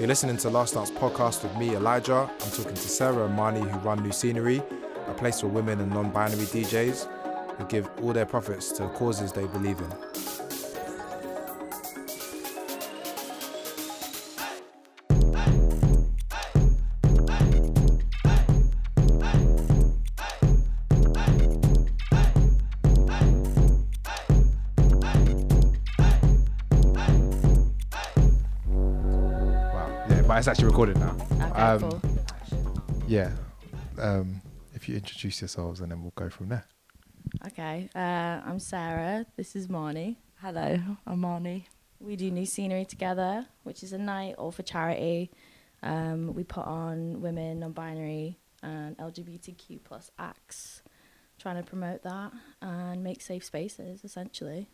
You're listening to Last Dance podcast with me, Elijah. I'm talking to Sarah and Marnie, who run New Scenery, a place for women and non binary DJs who give all their profits to causes they believe in. Recorded now. Okay, Um, cool. Yeah. Um, if you introduce yourselves and then we'll go from there. Okay, uh, I'm Sarah. This is Marnie. Hello, I'm Marnie. We do New Scenery together, which is a night all for charity. Um, we put on women, non-binary, and LGBTQ plus acts, trying to promote that and make safe spaces, essentially.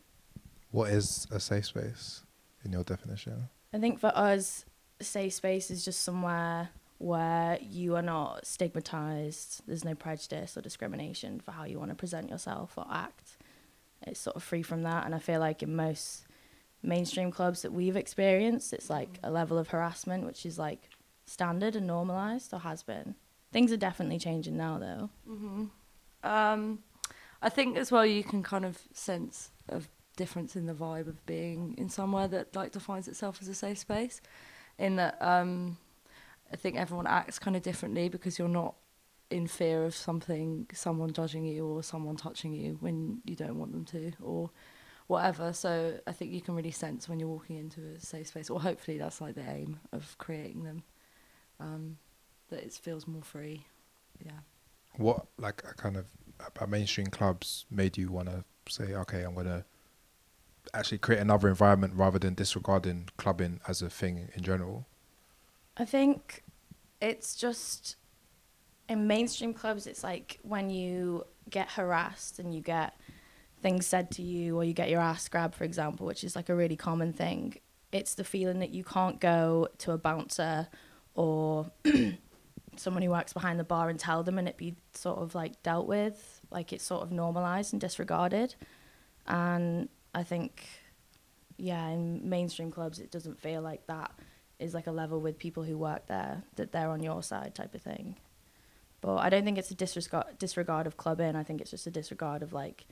What is a safe space in your definition? I think for us, safe space is just somewhere where you are not stigmatized. There's no prejudice or discrimination for how you want to present yourself or act. It's sort of free from that. And I feel like in most mainstream clubs that we've experienced, it's like a level of harassment which is like standard and normalized or has been. Things are definitely changing now, though. hmm Um, I think as well you can kind of sense a difference in the vibe of being in somewhere that like defines itself as a safe space. In that, um, I think everyone acts kind of differently because you're not in fear of something, someone judging you or someone touching you when you don't want them to, or whatever. So I think you can really sense when you're walking into a safe space, or hopefully that's like the aim of creating them, um, that it feels more free. Yeah. What like a kind of about mainstream clubs made you want to say, okay, I'm gonna actually create another environment rather than disregarding clubbing as a thing in general? I think it's just in mainstream clubs, it's like when you get harassed and you get things said to you, or you get your ass grabbed, for example, which is like a really common thing. It's the feeling that you can't go to a bouncer or someone who works behind the bar and tell them and it be sort of like dealt with, like it's sort of normalized and disregarded. And I think, yeah, in mainstream clubs, it doesn't feel like that is like a level with people who work there that they're on your side type of thing. But I don't think it's a disregard disregard of clubbing. I think it's just a disregard of like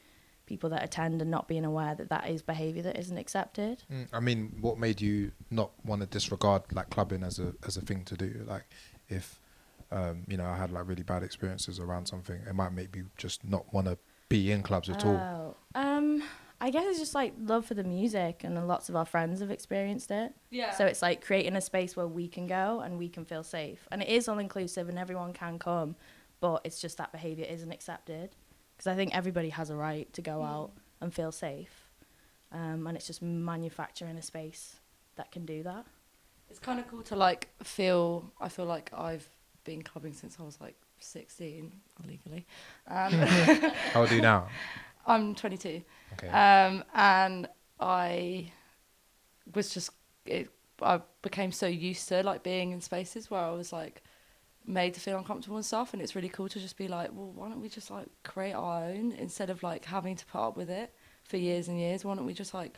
people that attend and not being aware that that is behavior that isn't accepted. Mm, I mean, what made you not want to disregard like clubbing as a as a thing to do? Like, if um, you know, I had like really bad experiences around something, it might make me just not want to be in clubs at all. Oh, um, I guess it's just like love for the music, and lots of our friends have experienced it. Yeah. So it's like creating a space where we can go and we can feel safe. And it is all inclusive and everyone can come, but it's just that behavior isn't accepted. Because I think everybody has a right to go out and feel safe. Um, and it's just manufacturing a space that can do that. it's kind of cool to like feel. I feel like I've been clubbing since I was like 16 illegally. Um, How old are you now? I'm 22, Okay. um, and I was just. It, I became so used to like being in spaces where I was like made to feel uncomfortable and stuff, and it's really cool to just be like, well, why don't we just like create our own instead of like having to put up with it for years and years? Why don't we just like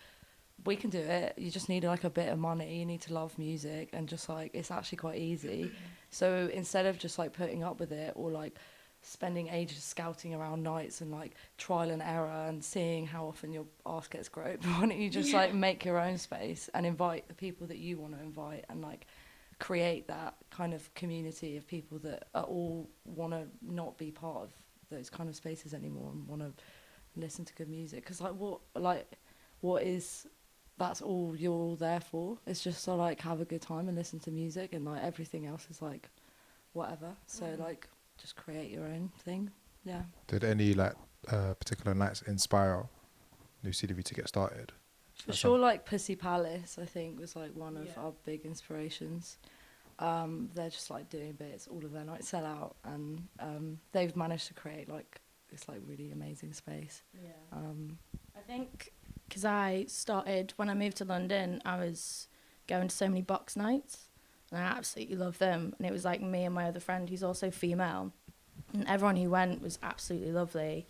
we can do it. You just need like a bit of money. You need to love music and just like it's actually quite easy. So instead of just like putting up with it or like spending ages scouting around nights and like trial and error and seeing how often your ass gets groped, why don't you just like make your own space and invite the people that you want to invite and like create that kind of community of people that are all want to not be part of those kind of spaces anymore and want to listen to good music because like what like what is that's all you're all there for. It's just to like have a good time and listen to music, and like everything else is like whatever. So like just create your own thing. Yeah. Did any like uh, particular nights inspire New Scenery to get started? For Or sure, like Pussy Palace, I think was like one of Yeah. our big inspirations. Um, they're just like doing bits, all of their nights sell out, and um, they've managed to create like this like really amazing space. Yeah. Um, I think because I started when I moved to London, I was going to so many box nights, and I absolutely loved them. And it was like me and my other friend, who's also female, and everyone who went was absolutely lovely,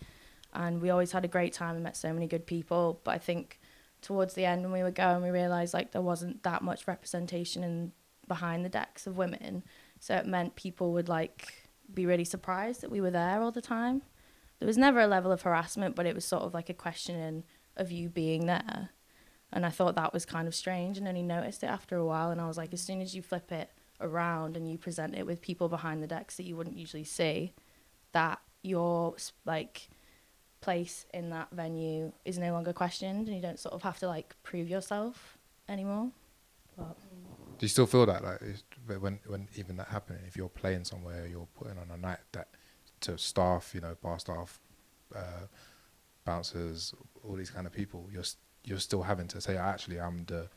and we always had a great time and met so many good people. But I think towards the end when we were going, we realised like there wasn't that much representation in behind the decks of women. So it meant people would like be really surprised that we were there all the time. There was never a level of harassment, but it was sort of like a questioning of you being there. And I thought that was kind of strange and only noticed it after a while. And I was like, as soon as you flip it around and you present it with people behind the decks that you wouldn't usually see, that your like place in that venue is no longer questioned and you don't sort of have to like prove yourself anymore. But Do you still feel that like when when even that happening? If you're playing somewhere, you're putting on a night that to staff, you know, bar staff, uh, bouncers, all these kind of people, you're you're still having to say, actually, I'm the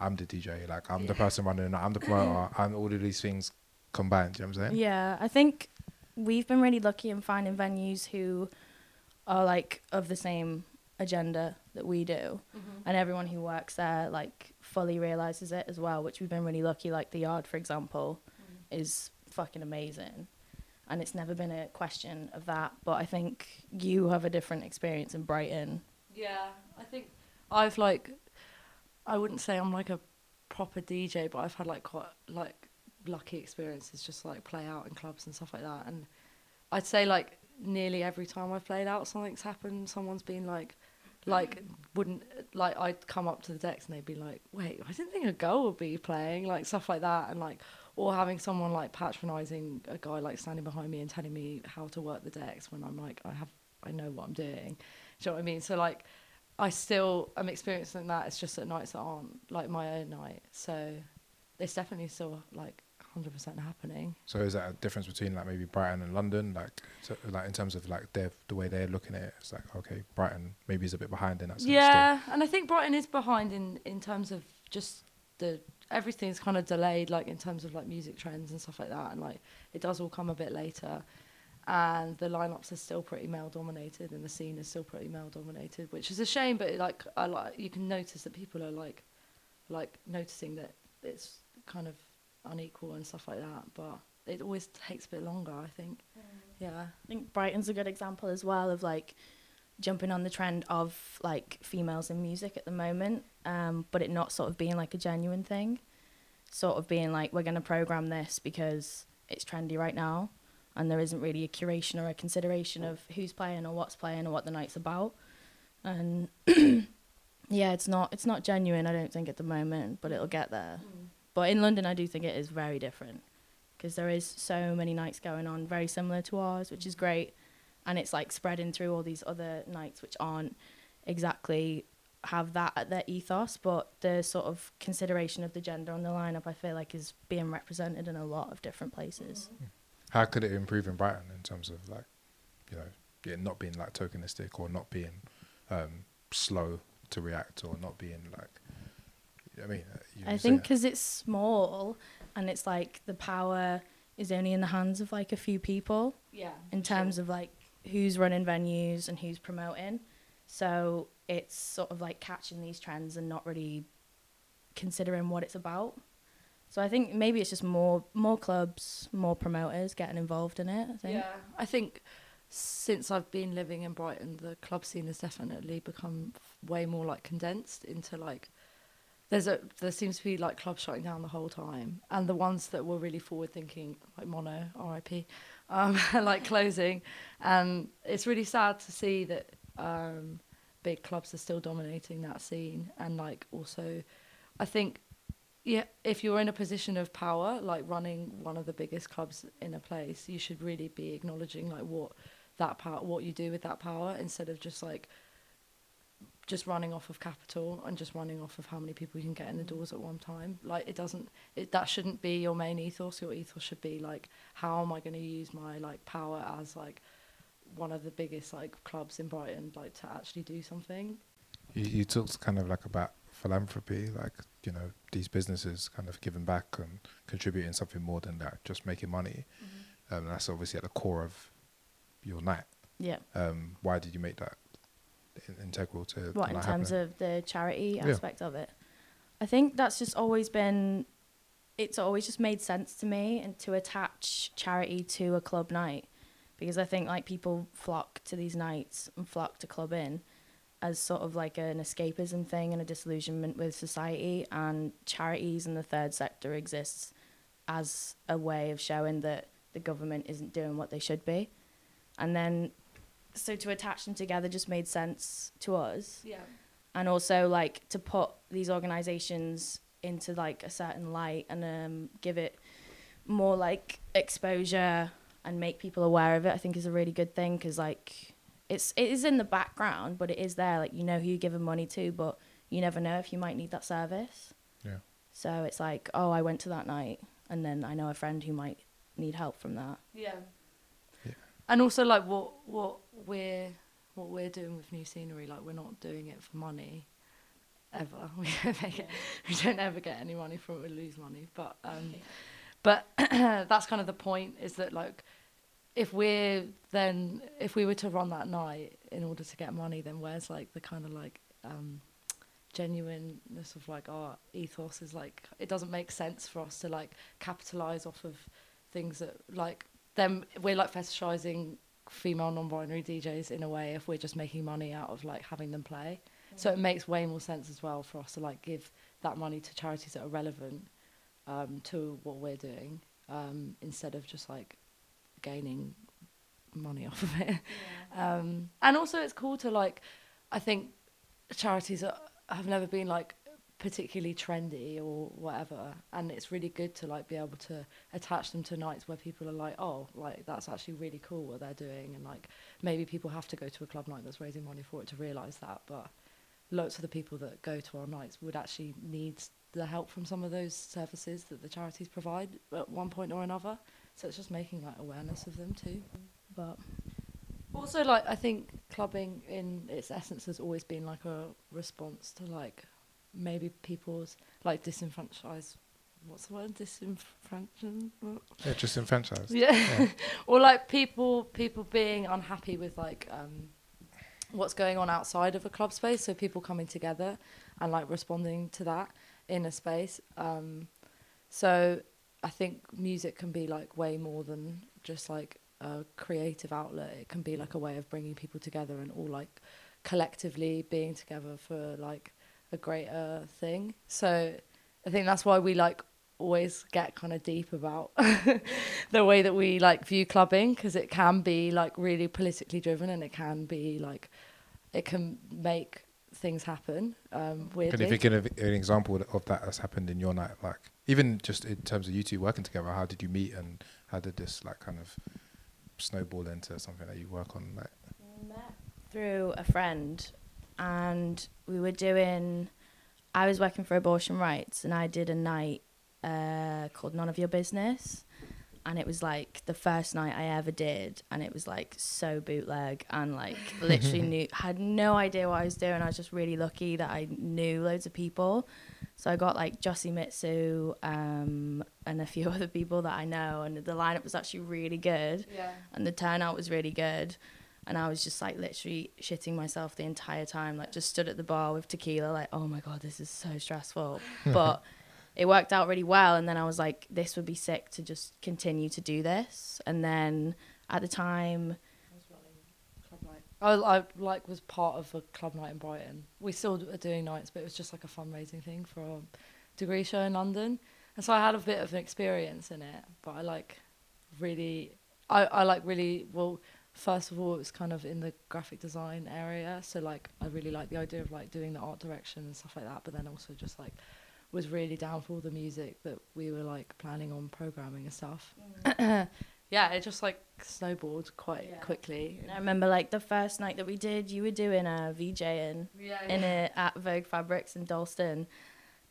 I'm the DJ, like I'm the person running, it, I'm the promoter, I'm all of these things combined. Do you know what I'm saying? Yeah, I think we've been really lucky in finding venues who are like of the same agenda that we do, mm-hmm. and everyone who works there like fully realizes it as well, which we've been really lucky. Like the Yard, for example, mm. is fucking amazing, and it's never been a question of that. But I think you have a different experience in Brighton. Yeah, I think I've like, I wouldn't say I'm like a proper DJ, but I've had like quite like lucky experiences just like play out in clubs and stuff like that. And I'd say like nearly every time I've played out, something's happened. Someone's been like, like wouldn't like I'd come up to the decks and they'd be like, wait, I didn't think a girl would be playing like stuff like that, and like or having someone like patronising a guy like standing behind me and telling me how to work the decks when I'm like I have I know what I'm doing. Do you know what I mean? So like I still am experiencing that. It's just at nights that aren't like my own night. So it's definitely still like 100% happening. So is that a difference between like maybe Brighton and London, like so, like in terms of like their the way they're looking at it? It's like okay, Brighton maybe is a bit behind in that sense. still. Yeah, and I think Brighton is behind in in terms of just the everything's kind of delayed, like in terms of like music trends and stuff like that, and like it does all come a bit later. And the lineups are still pretty male dominated, and the scene is still pretty male dominated, which is a shame. But like, I like you can notice that people are like, like noticing that it's kind of unequal and stuff like that. But it always takes a bit longer, I think. Yeah. I think Brighton's a good example as well of like jumping on the trend of like females in music at the moment, um, but it not sort of being like a genuine thing. Sort of being like, we're going to program this because it's trendy right now, and there isn't really a curation or a consideration of who's playing or what's playing or what the night's about. And yeah, it's not it's not genuine. I don't think at the moment, but it'll get there. Mm. But in London, I do think it is very different because there is so many nights going on very similar to ours, which is mm. great, and it's like spreading through all these other nights which aren't exactly have that at their ethos, but the sort of consideration of the gender on the lineup, I feel like, is being represented in a lot of different places. Mm. How could it improve in Brighton in terms of like, you know, yeah, not being like tokenistic or not being um, slow to react or not being like, I mean, uh, you I think saying- because it's small and it's like the power is only in the hands of like a few people. Yeah. in terms of like who's running venues and who's promoting. So it's sort of like catching these trends and not really considering what it's about. So I think maybe it's just more more clubs, more promoters getting involved in it. I think. Yeah, I think since I've been living in Brighton, the club scene has definitely become way more like condensed into like. There's a there seems to be like clubs shutting down the whole time, and the ones that were really forward thinking, like Mono, R.I.P., um, like closing, and it's really sad to see that um, big clubs are still dominating that scene, and like also, I think yeah, if you're in a position of power, like running one of the biggest clubs in a place, you should really be acknowledging like what that power, what you do with that power, instead of just like just running off of capital and just running off of how many people you can get in the mm. doors at one time. Like it doesn't, it, that shouldn't be your main ethos. Your ethos should be like, how am I going to use my like power as like one of the biggest like clubs in Brighton, like to actually do something. You, you talked kind of like about philanthropy, like you know these businesses kind of giving back and contributing something more than that, just making money. Um, that's obviously at the core of your night. Yeah. Um, why did you make that in- integral to What in terms happening? of the charity Yeah. aspect of it? I think that's just always been. It's always just made sense to me, and to attach charity to a club night, because I think like people flock to these nights and flock to club in, as sort of like an escapism thing and a disillusionment with society, and charities and the third sector exists as a way of showing that the government isn't doing what they should be. And then, so to attach them together just made sense to us. Yeah. And also, like, to put these organizations into like a certain light and um, give it more like exposure and make people aware of it, I think is a really good thing because, like, it's it is in the background, but it is there. Like, you know who you're giving money to, but you never know if you might need that service. Yeah. So it's like, oh, I went to that night, and then I know a friend who might need help from that. Yeah. Yeah. And also like what what we're what we're doing with new scenery, like we're not doing it for money ever. We don't make it, we don't ever get any money from it, we lose money. But um but that's kind of the point is that like if we're then if we were to run that night in order to get money then where's like the kind of like um genuineness of like our ethos is like it doesn't make sense for us to like capitalize off of things that like then we're like fetishizing female non-binary DJs in a way if we're just making money out of like having them play. So it makes way more sense as well for us to like give that money to charities that are relevant um, to what we're doing um, instead of just like gaining money off of it. Um, and also, it's cool to like. I think charities are, have never been like particularly trendy or whatever, and it's really good to like be able to attach them to nights where people are like, oh, like that's actually really cool what they're doing, and like maybe people have to go to a club night that's raising money for it to realize that, but lots of the people that go to our nights would actually need the help from some of those services that the charities provide at one point or another. So it's just making like awareness of them too. But Also, like I think clubbing in its essence has always been like a response to like maybe people's like disenfranchised. What's the word? Disenfranchised. Yeah, just enfranchised. Yeah. Yeah. or like people people being unhappy with like um what's going on outside of a club space so people coming together and like responding to that in a space um so i think music can be like way more than just like a creative outlet it can be like a way of bringing people together and all like collectively being together for like a greater thing so i think that's why we like always get kind of deep about the way that we like view clubbing because it can be like really politically driven and it can be like it can make things happen um Can weirdly you give an an example of that that's happened in your night? Like, even just in terms of you two working together, how did you meet and how did this like kind of snowball into something that you work on? Like, met through a friend, and we were doing. I was working for abortion rights, and I did a night uh, called "None of Your Business," and it was like the first night I ever did, and it was like so bootleg, and like literally knew had no idea what I was doing. I was just really lucky that I knew loads of people, so I got like Josie Mitsu um, and a few other people that I know, and the lineup was actually really good yeah and the turnout was really good. And I was just like literally shitting myself the entire time, like just stood at the bar with tequila, like, oh my God, this is so stressful. but it worked out really well. And then I was like, this would be sick to just continue to do this. And then at the time, I, I like was part of a club night in Brighton we still are doing nights but it was just like a fundraising thing for a degree show in London and so I had a bit of an experience in it but I like really I, I like really well first of all it was kind of in the graphic design area so like I really like the idea of like doing the art direction and stuff like that but then also just like was really down for all the music that we were like planning on programming and stuff yeah it just like snowballed quite Yeah. quickly and I remember like the first night that we did, you were doing a VJ in, yeah, in it at Vogue Fabrics in Dalston.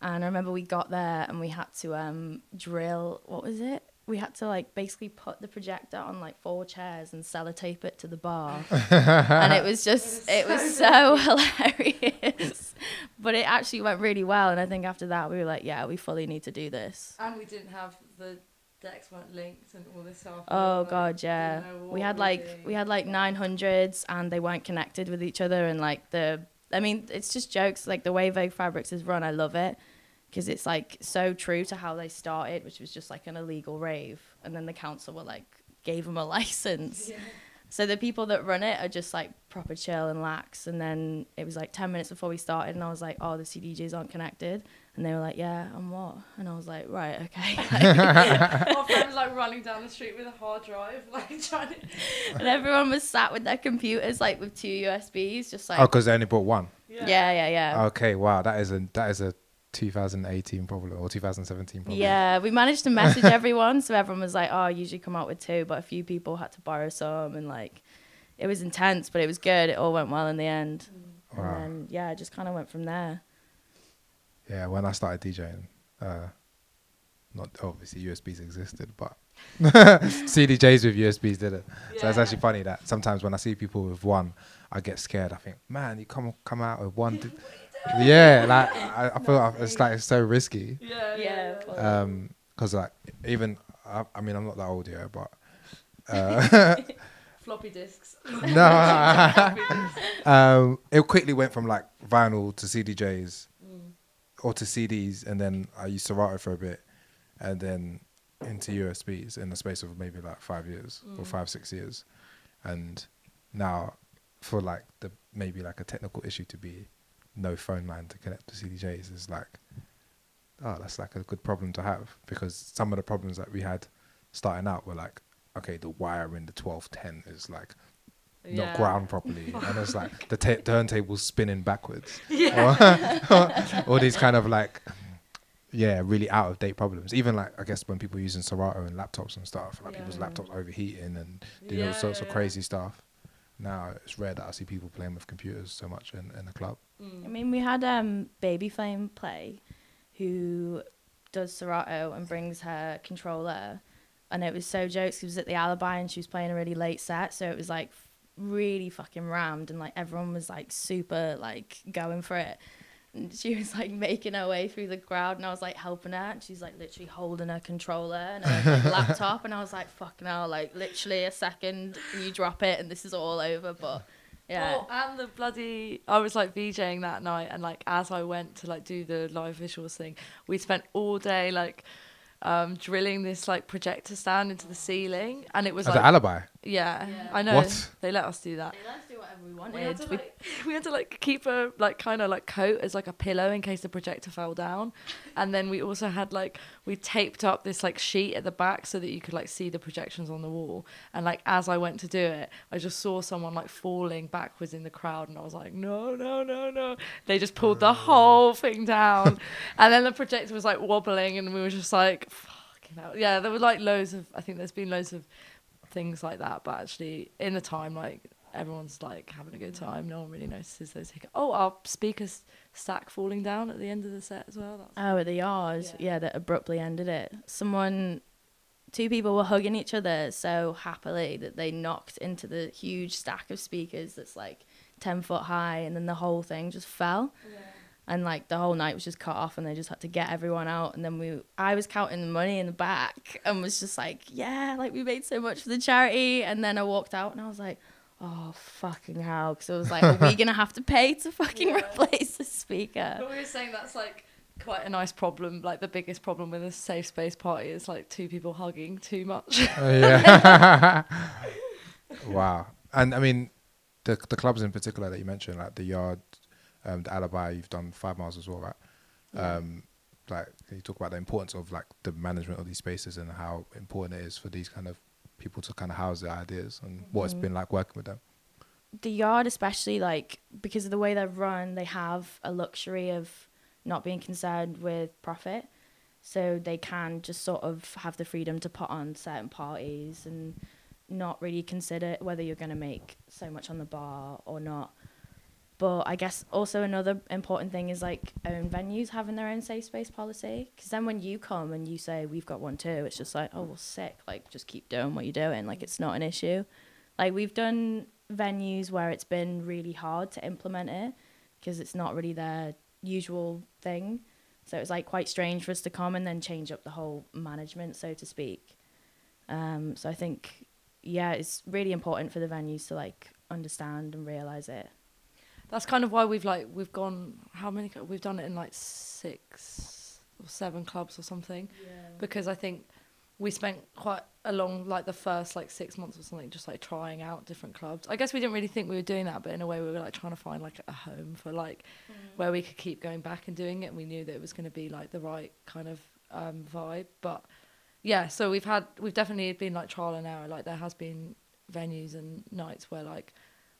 And I remember we got there and we had to um, drill, what was it? We had to like basically put the projector on like four chairs and sellotape it to the bar. and it was just, it was so hilarious. But it actually went really well. And I think after that, we were like, yeah, we fully need to do this. And we didn't have the decks weren't linked and all this stuff. Oh Like, god, yeah. We had like doing. we had like 900s and they weren't connected with each other and like the I mean, it's just jokes like the way Vogue Fabrics is run, I love it because it's like so true to how they started, which was just like an illegal rave and then the council were like gave them a license. So the people that run it are just like proper chill and lax. And then it was like 10 minutes before we started, and I was like, oh, the CDJs aren't connected. And they were like, yeah, and what? And I was like, right, okay. My friend was like running down the street with a hard drive, like trying to. and everyone was sat with their computers, like with two USBs, just like, Oh, because they only bought one. yeah, yeah, yeah. Okay, wow, that is a that is a 2018 probably or 2017 probably. Yeah, we managed to message everyone, so everyone was like, "Oh, I usually come out with two, but a few people had to borrow some, and like, it was intense, but it was good. It all went well in the end, Wow. and then yeah, it just kind of went from there. Yeah, when I started DJing, uh, not obviously USBs existed, but CDJs with USBs didn't. So it's actually funny that sometimes when I see people with one, I get scared. I think, man, you come come out with one. D- yeah, like I, I feel it's like it's so risky. Yeah, Yeah, but- Um, cause like even I, I mean I'm not that old yet, but uh, Floppy disks. no, um, it quickly went from like vinyl to CDJs or to CDs, and then I used Serato for a bit, and then into USBs in the space of maybe like five years or five six years, and now for like the maybe like a technical issue to be no phone line to connect to CDJs is like oh that's like a good problem to have because some of the problems that we had starting out were like okay the wire in the 1210 is like not ground properly, and it's like the ta turntable's spinning backwards. Or, all these kind of like, yeah, really out of date problems. Even like I guess when people using Serato and laptops and stuff, like people's laptops overheating and doing all sorts yeah, of yeah. crazy stuff. Now it's rare that I see people playing with computers so much in, in a club. I mean, we had um Baby Flame play, who does Serato and brings her controller, and it was so jokes. It was at the Alibi and she was playing a really late set, so it was like really fucking rammed, and like everyone was like super like going for it. And she was like making her way through the crowd, and I was like helping her, and she's like literally holding her controller and her like, laptop, and I was like, "Fucking hell!" Like literally a second, you drop it, and this is all over. But yeah, Oh, and the bloody I was like VJing that night and like as I went to like do the live visuals thing, we spent all day like um drilling this like projector stand into the ceiling and it was As like an alibi. yeah, Yeah. I know. What? They let us do that. they let us do whatever we We had, wanted. to, We like, we had to like keep a like kind of like coat as like a pillow in case the projector fell down, and then we also had like we taped up this like sheet at the back so that you could like see the projections on the wall. And like as I went to do it, I just saw someone like falling backwards in the crowd, and I was like, no, no, no, no. They just pulled the oh. whole thing down, and then the projector was like wobbling, and we were just like, fucking hell. Yeah, there were like loads of. I think there's been loads of things like that, but actually in the time like everyone's like having a good time. No one really notices those hiccups. Oh, our speakers stack falling down at the end of the set as well. That's Oh, at the yard, Yeah. yeah. that abruptly ended it. Someone, two people were hugging each other so happily that they knocked into the huge stack of speakers that's like 10 foot high, and then the whole thing just fell. And like the whole night was just cut off, and they just had to get everyone out. And then we, I was counting the money in the back, and was just like, yeah, like we made so much for the charity. And then I walked out, and I was like, oh fucking hell, because I was like, are we gonna have to pay to fucking Yeah. replace the speaker? But we were saying that's like quite a nice problem. Like the biggest problem with a safe space party is like two people hugging too much. Oh, yeah. wow. And I mean, the the clubs in particular that you mentioned, like the Yard, um, the Alibi, you've done five miles as well, right? Um, like you talk about the importance of like the management of these spaces and how important it is for these kind of people to kind of house their ideas and what it's mm-hmm. been like working with them. the yard especially like because of the way they're run they have a luxury of not being concerned with profit. So they can just sort of have the freedom to put on certain parties and not really consider whether you're going to make so much on the bar or not but i guess also another important thing is like own venues having their own safe space policy because then when you come and you say we've got one too it's just like oh well sick like just keep doing what you're doing like it's not an issue like we've done venues where it's been really hard to implement it because it's not really their usual thing. So it was like quite strange for us to come and then change up the whole management, so to speak. Um, so I think, yeah, it's really important for the venues to like understand and realize it. That's kind of why we've like we've gone how many we've done it in like six or seven clubs or something because I think we spent quite a long, like the first like six months or something, just like trying out different clubs. I guess we didn't really think we were doing that, but in a way we were like trying to find like a home for like where we could keep going back and doing it. And we knew that it was going to be like the right kind of um, vibe. But yeah, so we've had we've definitely been like trial and error. Like there has been venues and nights where like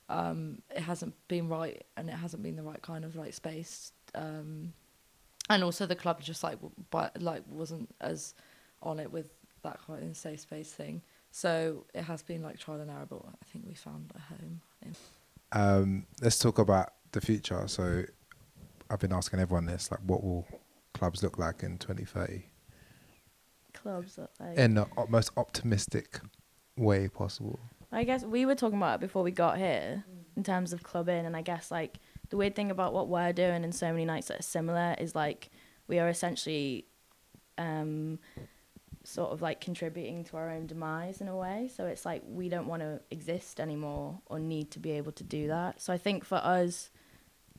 um, it hasn't been right and it hasn't been the right kind of like space. Um, and also the club just like but like wasn't as on it with that kind of safe space thing. So it has been like trial and error, but I think we found a home. In. Um, let's talk about the future. So, I've been asking everyone this: like, what will clubs look like in 2030 Clubs that like. in the most optimistic way possible? I guess we were talking about it before we got here in terms of clubbing, and I guess like the weird thing about what we're doing and so many nights that are similar is like we are essentially um, sort of like contributing to our own demise in a way. So it's like we don't want to exist anymore or need to be able to do that. So I think for us,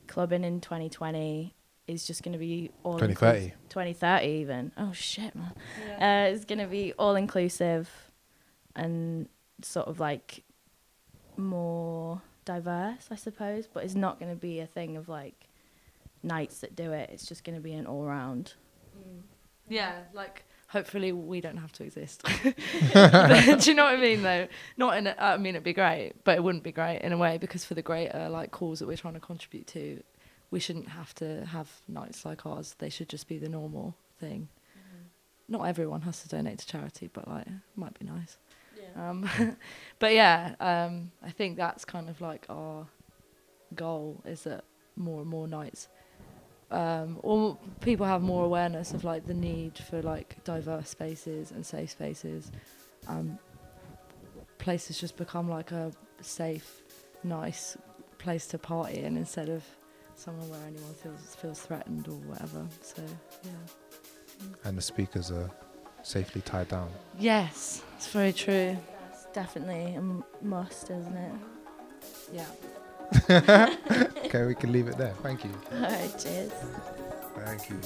clubbing in 2020 is just going to be all 2030. 2030 even. Oh shit, man. Uh, it's going to be all inclusive and sort of like more diverse, I suppose. But it's not going to be a thing of like nights that do it. It's just going to be an all round. Mm. Yeah, like hopefully we don't have to exist. do you know what I mean? Though not in. A, I mean, it'd be great, but it wouldn't be great in a way because for the greater like cause that we're trying to contribute to, we shouldn't have to have nights like ours. They should just be the normal thing. Mm-hmm. Not everyone has to donate to charity, but like it might be nice. Um, but yeah, um, I think that's kind of like our goal is that more and more nights, um, or people have more awareness of like the need for like diverse spaces and safe spaces. Um, places just become like a safe, nice place to party in instead of somewhere where anyone feels feels threatened or whatever. So yeah. And the speakers are safely tied down. Yes, it's very true. That's definitely a m- must, isn't it? Yeah. okay, we can leave it there. Thank you. All right, cheers. Thank you.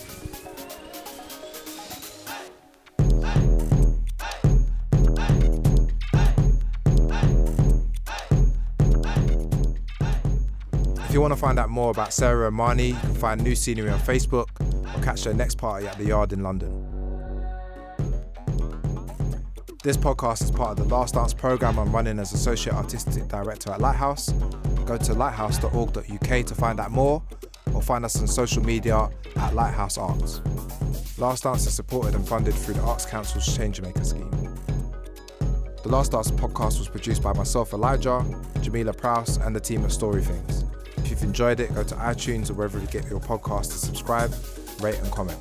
If you want to find out more about Sarah and Marnie, you can find new scenery on Facebook or catch their next party at the Yard in London. This podcast is part of the Last Dance program I'm running as Associate Artistic Director at Lighthouse. Go to lighthouse.org.uk to find out more or find us on social media at Lighthouse Arts. Last Dance is supported and funded through the Arts Council's Changemaker scheme. The Last Dance podcast was produced by myself, Elijah, Jamila Prowse, and the team at Storythings. If you've enjoyed it, go to iTunes or wherever you get your podcast to subscribe, rate, and comment.